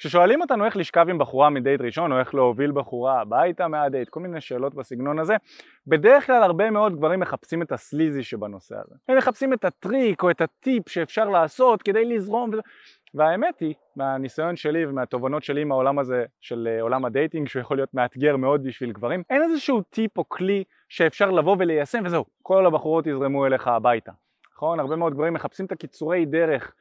כששואלים אותנו איך לשכב עם בחורה מדייט ראשון או איך להוביל בחורה הביתה מהדייט, כל מיני שאלות בסגנון הזה, בדרך כלל הרבה מאוד גברים מחפשים את ה sleazy שבנושא הזה. הם מחפשים את הטריק או את הטיפ שאפשר לעשות כדי לזרום וזה. והאמת היא, מהניסיון שלי ומהתובנות שלי מהעולם הזה של אה, עולם ה dating שהוא יכול להיות מאתגר מאוד בשביל גברים, אין איזשהו טיפ או כלי שאפשר לבוא וליישם וזהו, כל הבחורות יזרמו אליך הביתה. נכון? הרבה מאוד גברים מחפשים את הקיצורי דרך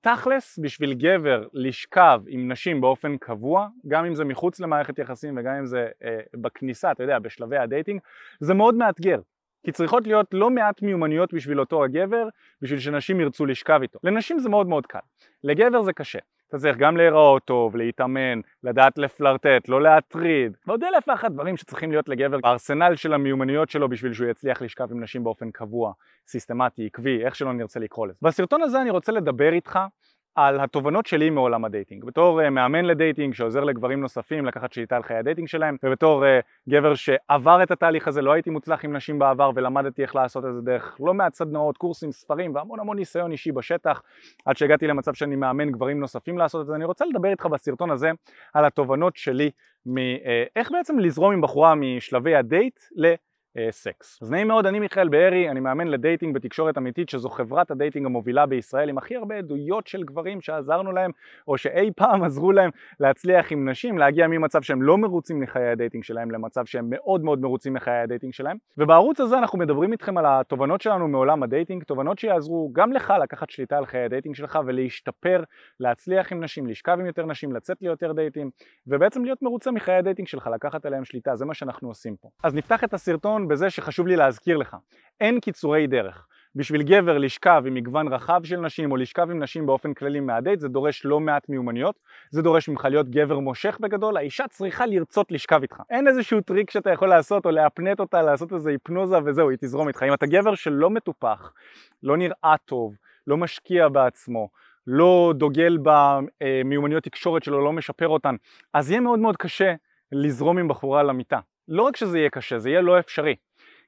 ותכלס בשביל גבר לשכב עם נשים באופן קבוע, גם אם זה מחוץ למערכת יחסים וגם אם זה אה, בכניסה, אתה יודע, בשלבי הדייטינג, זה מאוד מאתגר. כי צריכות להיות לא מעט מיומנויות בשביל אותו הגבר, בשביל שנשים ירצו לשכב איתו. לנשים זה מאוד מאוד קל, לגבר זה קשה. אתה צריך גם להיראות טוב, להתאמן, לדעת לפלרטט, לא להטריד, ועוד אלף ואחת דברים שצריכים להיות לגבר בארסנל של המיומנויות שלו בשביל שהוא יצליח לשכב עם נשים באופן קבוע, סיסטמטי, עקבי, איך שלא נרצה לקרוא לזה. בסרטון הזה אני רוצה לדבר איתך על התובנות שלי מעולם הדייטינג. בתור אה, מאמן לדייטינג שעוזר לגברים נוספים לקחת שליטה על חיי הדייטינג שלהם, ובתור אה, גבר שעבר את התהליך הזה, לא הייתי מוצלח עם נשים בעבר ולמדתי איך לעשות את זה דרך לא מעט סדנאות, קורסים, ספרים והמון המון ניסיון אישי בשטח, עד שהגעתי למצב שאני מאמן גברים נוספים לעשות את זה. אני רוצה לדבר איתך בסרטון הזה על התובנות שלי מאיך בעצם לזרום עם בחורה משלבי הדייט ל... אה, סקס. אז נעים מאוד, אני מיכאל בארי, אני מאמן לדייטינג בתקשורת אמיתית שזו חברת הדייטינג המובילה בישראל עם הכי הרבה עדויות של גברים שעזרנו להם או שאי פעם עזרו להם להצליח עם נשים, להגיע ממצב שהם לא מרוצים מחיי הדייטינג שלהם למצב שהם מאוד מאוד מרוצים מחיי הדייטינג שלהם ובערוץ הזה אנחנו מדברים איתכם על התובנות שלנו מעולם הדייטינג, תובנות שיעזרו גם לך לקחת שליטה על חיי הדייטינג שלך ולהשתפר, להצליח עם נשים, לשכב עם יותר נשים, לצאת ליותר דייטים ובעצם להיות מרוצה מחיי הדייטינג שלך, לקחת עליהם שליטה, זה מה שאנחנו עושים פה. אז נפתח את הסרטון בזה שחשוב לי להזכיר לך, אין קיצורי דרך. בשביל גבר לשכב עם מגוון רחב של נשים או לשכב עם נשים באופן כללי מהדייט זה דורש לא מעט מיומנויות. זה דורש ממך להיות גבר מושך בגדול. האישה צריכה לרצות לשכב איתך. אין איזשהו טריק שאתה יכול לעשות או להפנט אותה לעשות איזה היפנוזה וזהו היא תזרום איתך. אם אתה גבר שלא מטופח לא נראה טוב לא משקיע בעצמו לא דוגל במיומנויות תקשורת שלו לא משפר אותן אז יהיה מאוד מאוד קשה לזרום עם בחורה למיטה לא רק שזה יהיה קשה זה יהיה לא אפשרי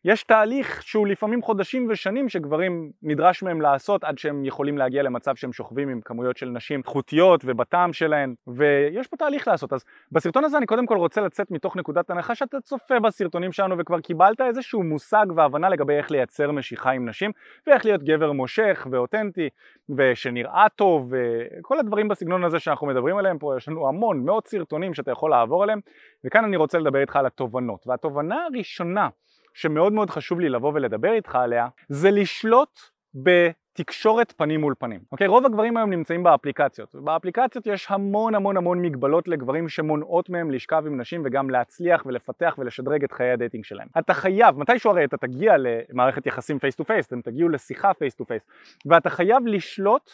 יש תהליך שהוא לפעמים חודשים ושנים שגברים נדרש מהם לעשות עד שהם יכולים להגיע למצב שהם שוכבים עם כמויות של נשים איכותיות ובטעם שלהן ויש פה תהליך לעשות. אז בסרטון הזה אני קודם כל רוצה לצאת מתוך נקודת הנחה שאתה צופה בסרטונים שלנו וכבר קיבלת איזשהו מושג והבנה לגבי איך לייצר משיכה עם נשים ואיך להיות גבר מושך ואותנטי ושנראה טוב וכל הדברים בסגנון הזה שאנחנו מדברים עליהם פה יש לנו המון מאות סרטונים שאתה יכול לעבור עליהם. וכאן אני רוצה לדבר איתך על התובנות. והתובנה הראשונה שמאוד מאוד חשוב לי לבוא ולדבר איתך עליה, זה לשלוט בתקשורת פנים מול פנים. אוקיי? רוב הגברים היום נמצאים באפליקציות. באפליקציות יש המון המון המון מגבלות לגברים שמונעות מהם לשכב עם נשים וגם להצליח ולפתח ולשדרג את חיי הדייטינג שלהם. אתה חייב, מתישהו הרי אתה תגיע למערכת יחסים face to face, אתם תגיעו לשיחה face to face, ואתה חייב לשלוט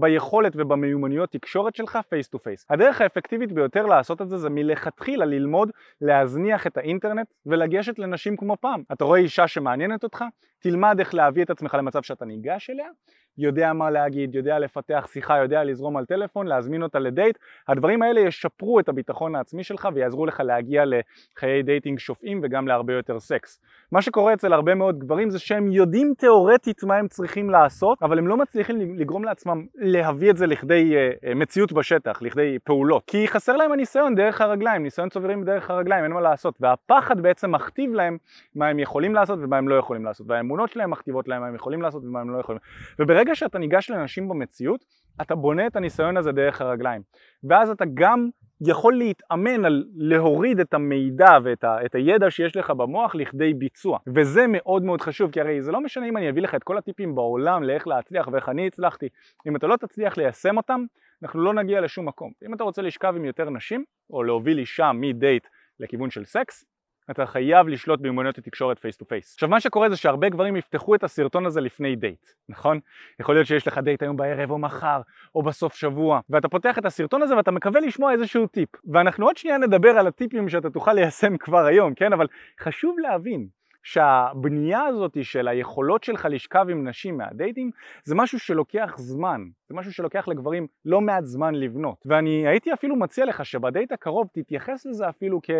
ביכולת ובמיומנויות תקשורת שלך face to face. הדרך האפקטיבית ביותר לעשות את זה זה מלכתחילה ללמוד להזניח את האינטרנט ולגשת לנשים כמו פעם. אתה רואה אישה שמעניינת אותך? תלמד איך להביא את עצמך למצב שאתה ניגש אליה יודע מה להגיד, יודע לפתח שיחה, יודע לזרום על טלפון, להזמין אותה לדייט, הדברים האלה ישפרו את הביטחון העצמי שלך ויעזרו לך להגיע לחיי דייטינג שופעים וגם להרבה יותר סקס. מה שקורה אצל הרבה מאוד גברים זה שהם יודעים תאורטית מה הם צריכים לעשות, אבל הם לא מצליחים לגרום לעצמם להביא את זה לכדי uh, מציאות בשטח, לכדי פעולות, כי חסר להם הניסיון דרך הרגליים, ניסיון צוברים דרך הרגליים, אין מה לעשות, והפחד בעצם מכתיב להם מה הם יכולים לעשות ומה הם לא יכולים לעשות, והאמונות שלהם מכתיבות להם מה הם יכולים לעשות ומה הם לא יכולים. וברגע ברגע שאתה ניגש לנשים במציאות, אתה בונה את הניסיון הזה דרך הרגליים. ואז אתה גם יכול להתאמן על להוריד את המידע ואת ה, את הידע שיש לך במוח לכדי ביצוע. וזה מאוד מאוד חשוב, כי הרי זה לא משנה אם אני אביא לך את כל הטיפים בעולם לאיך להצליח ואיך אני הצלחתי. אם אתה לא תצליח ליישם אותם, אנחנו לא נגיע לשום מקום. אם אתה רוצה לשכב עם יותר נשים, או להוביל אישה מדייט לכיוון של סקס, אתה חייב לשלוט במיומנויות התקשורת face to face. עכשיו מה שקורה זה שהרבה גברים יפתחו את הסרטון הזה לפני דייט, נכון? יכול להיות שיש לך דייט היום בערב או מחר או בסוף שבוע ואתה פותח את הסרטון הזה ואתה מקווה לשמוע איזשהו טיפ ואנחנו עוד שנייה נדבר על הטיפים שאתה תוכל ליישם כבר היום, כן? אבל חשוב להבין שהבנייה הזאת של היכולות שלך לשכב עם נשים מהדייטים זה משהו שלוקח זמן, זה משהו שלוקח לגברים לא מעט זמן לבנות ואני הייתי אפילו מציע לך שבדייט הקרוב תתייחס לזה אפילו כ...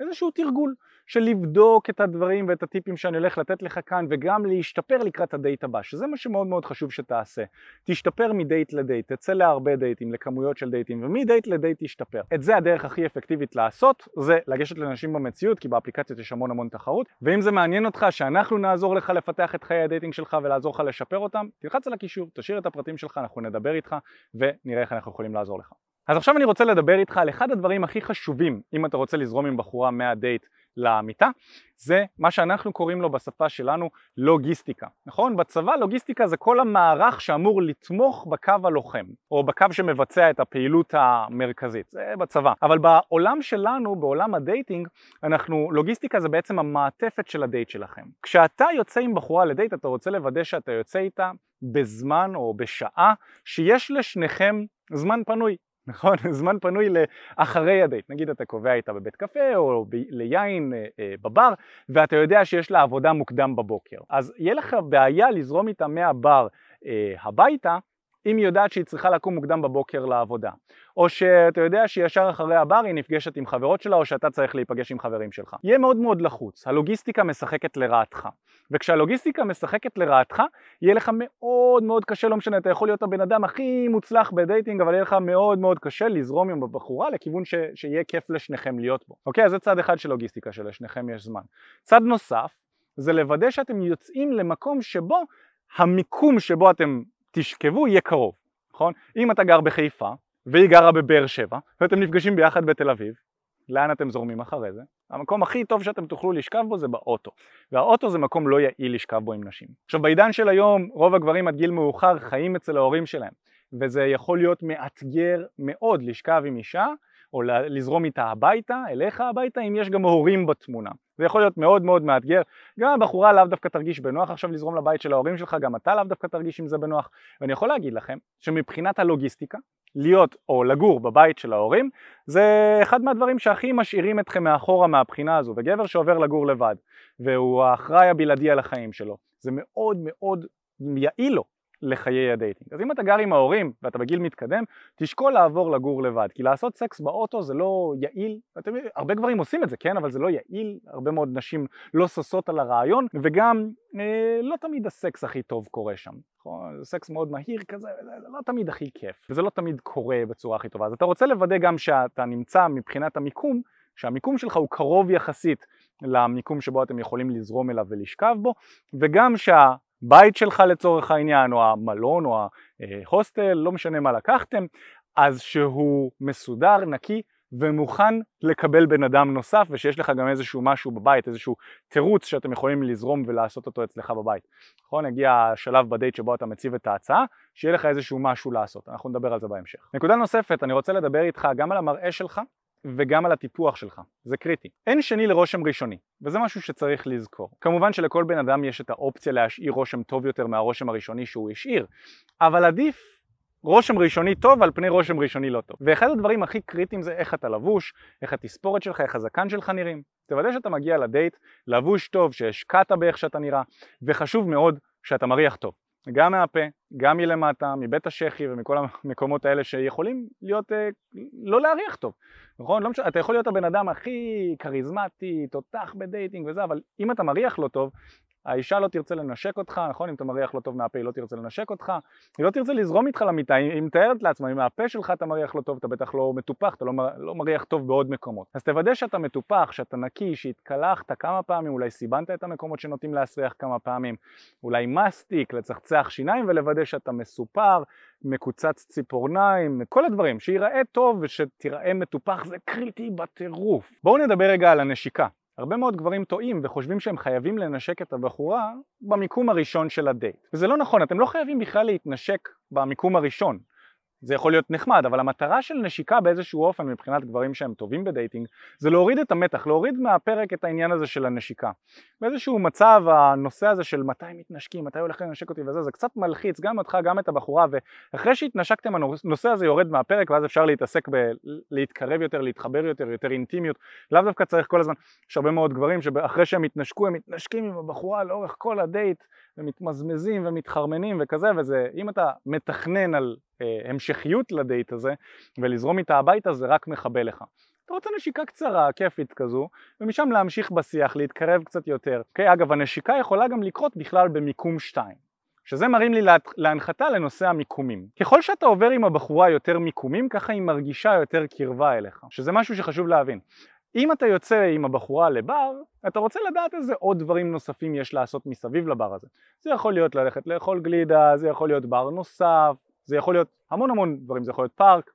איזשהו תרגול של לבדוק את הדברים ואת הטיפים שאני הולך לתת לך כאן וגם להשתפר לקראת הדייט הבא, שזה מה שמאוד מאוד חשוב שתעשה. תשתפר מדייט לדייט, תצא להרבה דייטים, לכמויות של דייטים, ומדייט לדייט תשתפר. את זה הדרך הכי אפקטיבית לעשות, זה לגשת לנשים במציאות, כי באפליקציות יש המון המון תחרות, ואם זה מעניין אותך שאנחנו נעזור לך לפתח את חיי הדייטינג שלך ולעזור לך לשפר אותם, תלחץ על הקישור, תשאיר את הפרטים שלך, אנחנו נדבר איתך ונראה איך אנחנו יכולים לעזור לך. אז עכשיו אני רוצה לדבר איתך על אחד הדברים הכי חשובים אם אתה רוצה לזרום עם בחורה מהדייט למיטה, זה מה שאנחנו קוראים לו בשפה שלנו לוגיסטיקה, נכון? בצבא לוגיסטיקה זה כל המערך שאמור לתמוך בקו הלוחם, או בקו שמבצע את הפעילות המרכזית, זה בצבא. אבל בעולם שלנו, בעולם הדייטינג, אנחנו, לוגיסטיקה זה בעצם המעטפת של הדייט שלכם. כשאתה יוצא עם בחורה לדייט, אתה רוצה לוודא שאתה יוצא איתה בזמן או בשעה שיש לשניכם זמן פנוי. נכון? זמן פנוי לאחרי הדייט, נגיד אתה קובע איתה בבית קפה או ב- ליין אה, אה, בבר ואתה יודע שיש לה עבודה מוקדם בבוקר אז יהיה לך בעיה לזרום איתה מהבר אה, הביתה אם היא יודעת שהיא צריכה לקום מוקדם בבוקר לעבודה או שאתה יודע שישר אחרי הבר היא נפגשת עם חברות שלה או שאתה צריך להיפגש עם חברים שלך. יהיה מאוד מאוד לחוץ, הלוגיסטיקה משחקת לרעתך וכשהלוגיסטיקה משחקת לרעתך יהיה לך מאוד מאוד קשה, לא משנה, אתה יכול להיות הבן אדם הכי מוצלח בדייטינג אבל יהיה לך מאוד מאוד קשה לזרום עם הבחורה לכיוון ש... שיהיה כיף לשניכם להיות בו. אוקיי, אז זה צד אחד של לוגיסטיקה שלשניכם יש זמן. צד נוסף זה לוודא שאתם יוצאים למקום שבו המיקום שבו אתם תשכבו יהיה קרוב, נכון? אם אתה גר בחיפה והיא גרה בבאר שבע ואתם נפגשים ביחד בתל אביב, לאן אתם זורמים אחרי זה? המקום הכי טוב שאתם תוכלו לשכב בו זה באוטו והאוטו זה מקום לא יעיל לשכב בו עם נשים. עכשיו בעידן של היום רוב הגברים עד גיל מאוחר חיים אצל ההורים שלהם וזה יכול להיות מאתגר מאוד לשכב עם אישה או לזרום איתה הביתה, אליך הביתה, אם יש גם הורים בתמונה. זה יכול להיות מאוד מאוד מאתגר, גם הבחורה לאו דווקא תרגיש בנוח עכשיו לזרום לבית של ההורים שלך, גם אתה לאו דווקא תרגיש עם זה בנוח, ואני יכול להגיד לכם שמבחינת הלוגיסטיקה, להיות או לגור בבית של ההורים זה אחד מהדברים שהכי משאירים אתכם מאחורה מהבחינה הזו. וגבר שעובר לגור לבד והוא האחראי הבלעדי על החיים שלו זה מאוד מאוד יעיל לו לחיי הדייטינג. אז אם אתה גר עם ההורים ואתה בגיל מתקדם, תשקול לעבור לגור לבד, כי לעשות סקס באוטו זה לא יעיל, אתם, הרבה גברים עושים את זה, כן, אבל זה לא יעיל, הרבה מאוד נשים לא ששות על הרעיון, וגם אה, לא תמיד הסקס הכי טוב קורה שם. נכון? זה סקס מאוד מהיר כזה, זה לא תמיד הכי כיף, וזה לא תמיד קורה בצורה הכי טובה. אז אתה רוצה לוודא גם שאתה נמצא מבחינת המיקום, שהמיקום שלך הוא קרוב יחסית למיקום שבו אתם יכולים לזרום אליו ולשכב בו, וגם שה... בית שלך לצורך העניין, או המלון, או ההוסטל, לא משנה מה לקחתם, אז שהוא מסודר, נקי ומוכן לקבל בן אדם נוסף ושיש לך גם איזשהו משהו בבית, איזשהו תירוץ שאתם יכולים לזרום ולעשות אותו אצלך בבית. נכון? הגיע השלב בדייט שבו אתה מציב את ההצעה, שיהיה לך איזשהו משהו לעשות, אנחנו נדבר על זה בהמשך. נקודה נוספת, אני רוצה לדבר איתך גם על המראה שלך וגם על הטיפוח שלך, זה קריטי. אין שני לרושם ראשוני, וזה משהו שצריך לזכור. כמובן שלכל בן אדם יש את האופציה להשאיר רושם טוב יותר מהרושם הראשוני שהוא השאיר, אבל עדיף רושם ראשוני טוב על פני רושם ראשוני לא טוב. ואחד הדברים הכי קריטיים זה איך אתה לבוש, איך התספורת שלך, איך הזקן שלך נראים. תוודא שאתה מגיע לדייט, לבוש טוב, שהשקעת באיך שאתה נראה, וחשוב מאוד שאתה מריח טוב. גם מהפה, גם מלמטה, מבית השחי ומכל המקומות האלה שיכולים להיות, אה, לא להריח טוב, נכון? לא משנה, אתה יכול להיות הבן אדם הכי כריזמטי, תותח בדייטינג וזה, אבל אם אתה מריח לא טוב, האישה לא תרצה לנשק אותך, נכון? אם אתה מריח לא טוב מהפה היא לא תרצה לנשק אותך, היא לא תרצה לזרום איתך למיטה, היא מתארת לעצמה, אם מהפה שלך אתה מריח לא טוב, אתה בטח לא מטופח, אתה לא, לא מריח טוב בעוד מקומות. אז תוודא שאתה מטופח, שאתה נקי, שהתקלחת כמה פעמים, אולי סיבנת את המקומות שנוטים להסריח כמה פעמים, אולי מסטיק, לצחצח שיניים ולוודא שאתה מסופר, מקוצץ ציפורניים, כל הדברים, שיראה טוב ושתיראה מטופח זה קריטי בטירוף. בואו נדבר רגע על הנשיקה. הרבה מאוד גברים טועים וחושבים שהם חייבים לנשק את הבחורה במיקום הראשון של הדייט. וזה לא נכון, אתם לא חייבים בכלל להתנשק במיקום הראשון. זה יכול להיות נחמד, אבל המטרה של נשיקה באיזשהו אופן מבחינת גברים שהם טובים בדייטינג זה להוריד את המתח, להוריד מהפרק את העניין הזה של הנשיקה. באיזשהו מצב הנושא הזה של מתי מתנשקים, מתי הולך לנשק אותי וזה, זה קצת מלחיץ גם אותך גם את הבחורה ואחרי שהתנשקתם הנושא הזה יורד מהפרק ואז אפשר להתעסק בלהתקרב יותר, להתחבר יותר, יותר אינטימיות, לאו דווקא צריך כל הזמן, יש הרבה מאוד גברים שאחרי שהם התנשקו הם מתנשקים עם הבחורה לאורך כל הדייט ומתמזמזים ומתחרמנים וכזה וזה, אם אתה מתכנן על המשכיות לדייט הזה ולזרום איתה הביתה זה רק מכבה לך. אתה רוצה נשיקה קצרה, כיפית כזו, ומשם להמשיך בשיח, להתקרב קצת יותר. אוקיי, אגב, הנשיקה יכולה גם לקרות בכלל במיקום 2, שזה מרים לי להנחתה לנושא המיקומים. ככל שאתה עובר עם הבחורה יותר מיקומים, ככה היא מרגישה יותר קרבה אליך, שזה משהו שחשוב להבין. אם אתה יוצא עם הבחורה לבר, אתה רוצה לדעת איזה עוד דברים נוספים יש לעשות מסביב לבר הזה. זה יכול להיות ללכת לאכול גלידה, זה יכול להיות בר נוסף, זה יכול להיות המון המון דברים, זה יכול להיות פארק,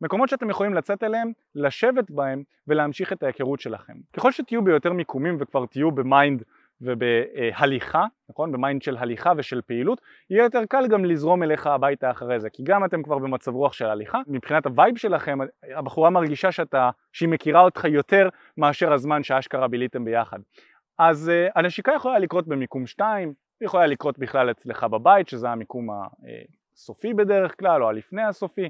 מקומות שאתם יכולים לצאת אליהם, לשבת בהם ולהמשיך את ההיכרות שלכם. ככל שתהיו ביותר מיקומים וכבר תהיו ב mind ובהליכה, נכון? ב mind של הליכה ושל פעילות, יהיה יותר קל גם לזרום אליך הביתה אחרי זה, כי גם אתם כבר במצב רוח של הליכה, מבחינת הווייב שלכם, הבחורה מרגישה שאתה, שהיא מכירה אותך יותר מאשר הזמן שאשכרה ביליתם ביחד. אז אה, הנשיקה יכולה לקרות במיקום 2, היא יכולה לקרות בכלל אצלך בבית, שזה המיקום הסופי בדרך כלל, או הלפני הסופי,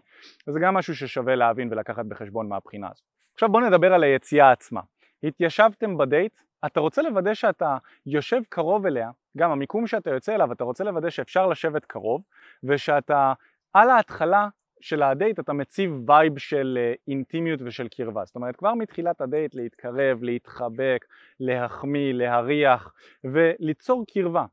וזה גם משהו ששווה להבין ולקחת בחשבון מהבחינה הזאת. עכשיו בואו נדבר על היציאה עצמה. התיישבתם בדייט, אתה רוצה לוודא שאתה יושב קרוב אליה, גם המיקום שאתה יוצא אליו, אתה רוצה לוודא שאפשר לשבת קרוב, ושאתה על ההתחלה של הדייט אתה מציב vibe של אה, אינטימיות ושל קרבה. זאת אומרת, כבר מתחילת הדייט להתקרב, להתחבק, להחמיא, להריח וליצור קרבה.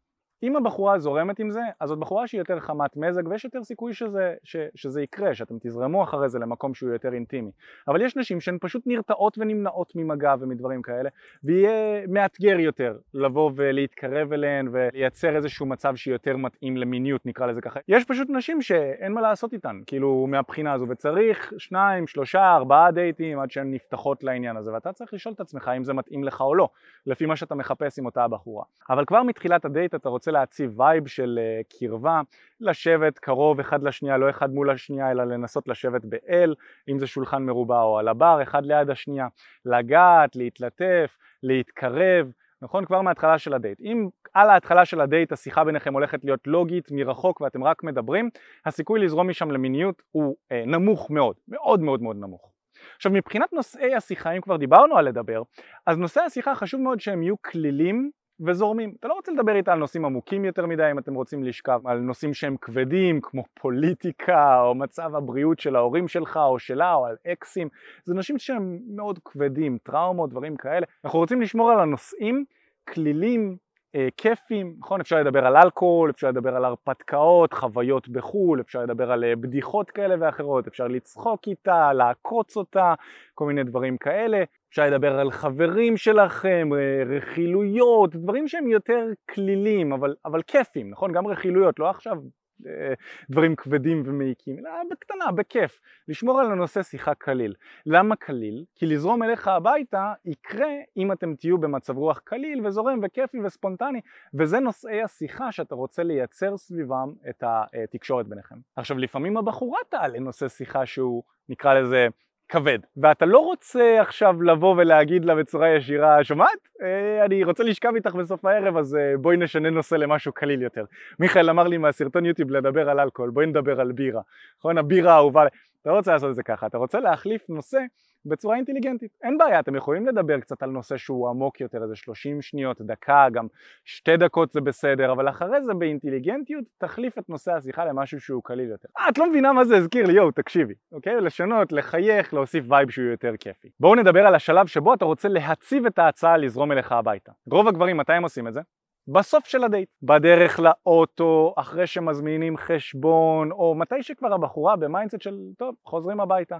אם הבחורה זורמת עם זה, אז זאת בחורה שהיא יותר חמת מזג ויש יותר סיכוי שזה, ש, שזה יקרה, שאתם תזרמו אחרי זה למקום שהוא יותר אינטימי. אבל יש נשים שהן פשוט נרתעות ונמנעות ממגע ומדברים כאלה, ויהיה מאתגר יותר לבוא ולהתקרב אליהן ולייצר איזשהו מצב שיותר מתאים למיניות, נקרא לזה ככה. יש פשוט נשים שאין מה לעשות איתן, כאילו מהבחינה הזו, וצריך שניים, שלושה, ארבעה דייטים עד שהן נפתחות לעניין הזה, ואתה צריך לשאול את עצמך אם זה מתאים לך או לא, לפי מה שאתה מחפש עם אותה הבחורה. אבל כבר מתחילת הדייט אתה רוצה להציב vibe של אה, קרבה, לשבת קרוב אחד לשנייה, לא אחד מול השנייה, אלא לנסות לשבת ב L, אם זה שולחן מרובע או על הבר, אחד ליד השנייה, לגעת, להתלטף, להתקרב, נכון? כבר מההתחלה של הדייט. אם על ההתחלה של הדייט השיחה ביניכם הולכת להיות לוגית מרחוק ואתם רק מדברים, הסיכוי לזרום משם למיניות הוא אה, נמוך מאוד, מאוד מאוד מאוד נמוך. עכשיו מבחינת נושאי השיחה, אם כבר דיברנו על לדבר, אז נושאי השיחה חשוב מאוד שהם יהיו כלילים וזורמים. אתה לא רוצה לדבר איתה על נושאים עמוקים יותר מדי אם אתם רוצים לשכב על נושאים שהם כבדים כמו פוליטיקה או מצב הבריאות של ההורים שלך או שלה או על אקסים. זה נושאים שהם מאוד כבדים, טראומות, דברים כאלה. אנחנו רוצים לשמור על הנושאים כלילים, אה, כיפים, נכון? אפשר לדבר על אלכוהול, אפשר לדבר על הרפתקאות, חוויות בחו"ל, אפשר לדבר על אה, בדיחות כאלה ואחרות, אפשר לצחוק איתה, לעקוץ אותה, כל מיני דברים כאלה. אפשר לדבר על חברים שלכם, אה, רכילויות, דברים שהם יותר כלילים, אבל, אבל כיפים, נכון? גם רכילויות, לא עכשיו אה, דברים כבדים ומעיקים, אלא בקטנה, בכיף, לשמור על הנושא שיחה קליל. למה קליל? כי לזרום אליך הביתה יקרה אם אתם תהיו במצב רוח קליל וזורם וכיפי וספונטני, וזה נושאי השיחה שאתה רוצה לייצר סביבם את התקשורת ביניכם. עכשיו לפעמים הבחורה תעלה נושא שיחה שהוא נקרא לזה כבד, ואתה לא רוצה עכשיו לבוא ולהגיד לה בצורה ישירה, שומעת? אה, אני רוצה לשכב איתך בסוף הערב, אז אה, בואי נשנה נושא למשהו קליל יותר. מיכאל אמר לי מהסרטון יוטיוב לדבר על אלכוהול, בואי נדבר על בירה. נכון? הבירה האהובה, אתה לא רוצה לעשות את זה ככה, אתה רוצה להחליף נושא בצורה אינטליגנטית. אין בעיה, אתם יכולים לדבר קצת על נושא שהוא עמוק יותר, איזה 30 שניות, דקה, גם שתי דקות זה בסדר, אבל אחרי זה באינטליגנטיות תחליף את נושא השיחה למשהו שהוא קליל יותר. אה, את לא מבינה מה זה הזכיר לי, יואו, תקשיבי, אוקיי? לשנות, לחייך, להוסיף vibe שהוא יותר כיפי. בואו נדבר על השלב שבו אתה רוצה להציב את ההצעה לזרום אליך הביתה. רוב הגברים, מתי הם עושים את זה? בסוף של הדייט, בדרך לאוטו, אחרי שמזמינים חשבון, או מתי שכבר הבחורה ב mindset של טוב, חוזרים הביתה.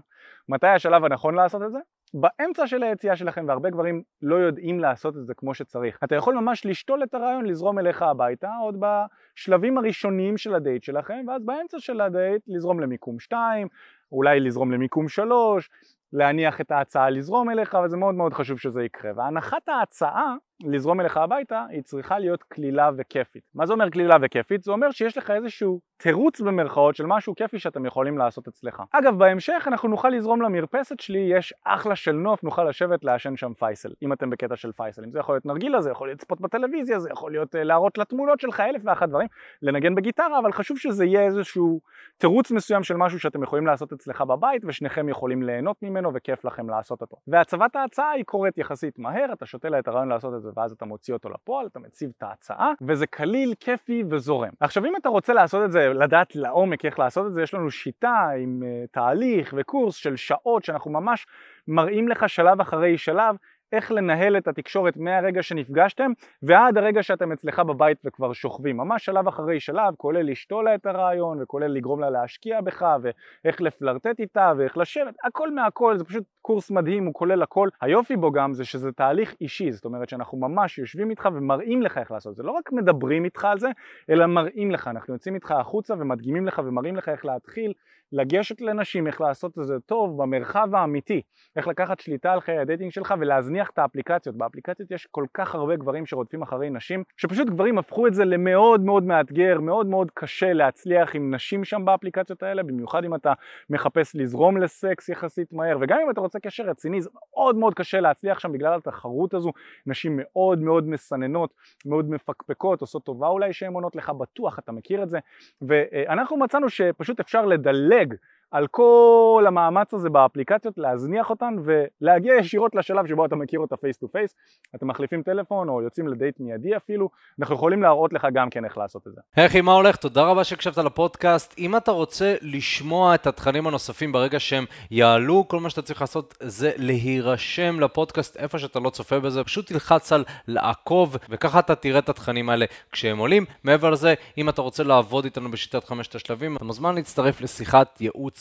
מתי השלב הנכון לעשות את זה? באמצע של היציאה שלכם, והרבה גברים לא יודעים לעשות את זה כמו שצריך. אתה יכול ממש לשתול את הרעיון לזרום אליך הביתה, עוד בשלבים הראשוניים של הדייט שלכם, ואז באמצע של הדייט לזרום למיקום 2, אולי לזרום למיקום 3, להניח את ההצעה לזרום אליך, וזה מאוד מאוד חשוב שזה יקרה. והנחת ההצעה לזרום אליך הביתה היא צריכה להיות קלילה וכיפית. מה זה אומר קלילה וכיפית? זה אומר שיש לך איזשהו תירוץ במרכאות של משהו כיפי שאתם יכולים לעשות אצלך. אגב בהמשך אנחנו נוכל לזרום למרפסת שלי, יש אחלה של נוף, נוכל לשבת לעשן שם פייסל, אם אתם בקטע של פייסל. אם זה יכול להיות נרגילה, זה יכול לצפות בטלוויזיה, זה יכול להיות אה, להראות לתמונות שלך אלף ואחת דברים, לנגן בגיטרה, אבל חשוב שזה יהיה איזשהו תירוץ מסוים של משהו שאתם יכולים לעשות אצלך בבית ושניכם יכולים ליהנות ממנו וכיף לכם לעשות אותו. והצבת ההצעה היא קורית יחסית מהר, אתה שותה לה את הרעיון לעשות את זה ואז אתה מוציא אותו לפועל, אתה מציב את ההצעה, וזה קליל, כיפי וזורם. עכשיו אם אתה רוצה לעשות את זה, לדעת לעומק איך לעשות את זה, יש לנו שיטה עם uh, תהליך וקורס של שעות שאנחנו ממש מראים לך שלב אחרי שלב איך לנהל את התקשורת מהרגע שנפגשתם ועד הרגע שאתם אצלך בבית וכבר שוכבים, ממש שלב אחרי שלב, כולל לשתול לה את הרעיון וכולל לגרום לה להשקיע בך ואיך לפלרטט איתה ואיך לשבת, הכל מהכל, זה פשוט קורס מדהים, הוא כולל הכל. היופי בו גם זה שזה תהליך אישי, זאת אומרת שאנחנו ממש יושבים איתך ומראים לך איך לעשות. את זה, לא רק מדברים איתך על זה, אלא מראים לך, אנחנו יוצאים איתך החוצה ומדגימים לך ומראים לך איך להתחיל לגשת לנשים, איך לעשות את זה טוב במרחב האמיתי, איך לקחת שליטה על חיי ה dating שלך ולהזניח את האפליקציות. באפליקציות יש כל כך הרבה גברים שרודפים אחרי נשים, שפשוט גברים הפכו את זה למאוד מאוד מאתגר, מאוד מאוד קשה להצליח עם נשים שם באפליקציות האלה, במיוחד אם אתה מחפש לזרום לסקס יחסית מהר, וגם אם אתה רוצה קשר רציני, זה מאוד מאוד קשה להצליח שם בגלל התחרות הזו, נשים מאוד מאוד מסננות, מאוד מפקפקות, עושות טובה אולי שהן עונות לך, בטוח אתה מכיר את זה, ואנחנו מצאנו שפשוט אפשר לדלג על כל המאמץ הזה באפליקציות, להזניח אותן ולהגיע ישירות לשלב שבו אתה מכיר אותה face to face, אתם מחליפים טלפון או יוצאים לדייט מיידי אפילו, אנחנו יכולים להראות לך גם כן איך לעשות את זה. היי מה הולך? תודה רבה שהקשבת לפודקאסט. אם אתה רוצה לשמוע את התכנים הנוספים ברגע שהם יעלו, כל מה שאתה צריך לעשות זה להירשם לפודקאסט איפה שאתה לא צופה בזה, פשוט תלחץ על לעקוב וככה אתה תראה את התכנים האלה כשהם עולים. מעבר לזה, אם אתה רוצה לעבוד איתנו בשיטת חמשת השלבים, אתה מוזמן להצטרף לשיחת ייעוץ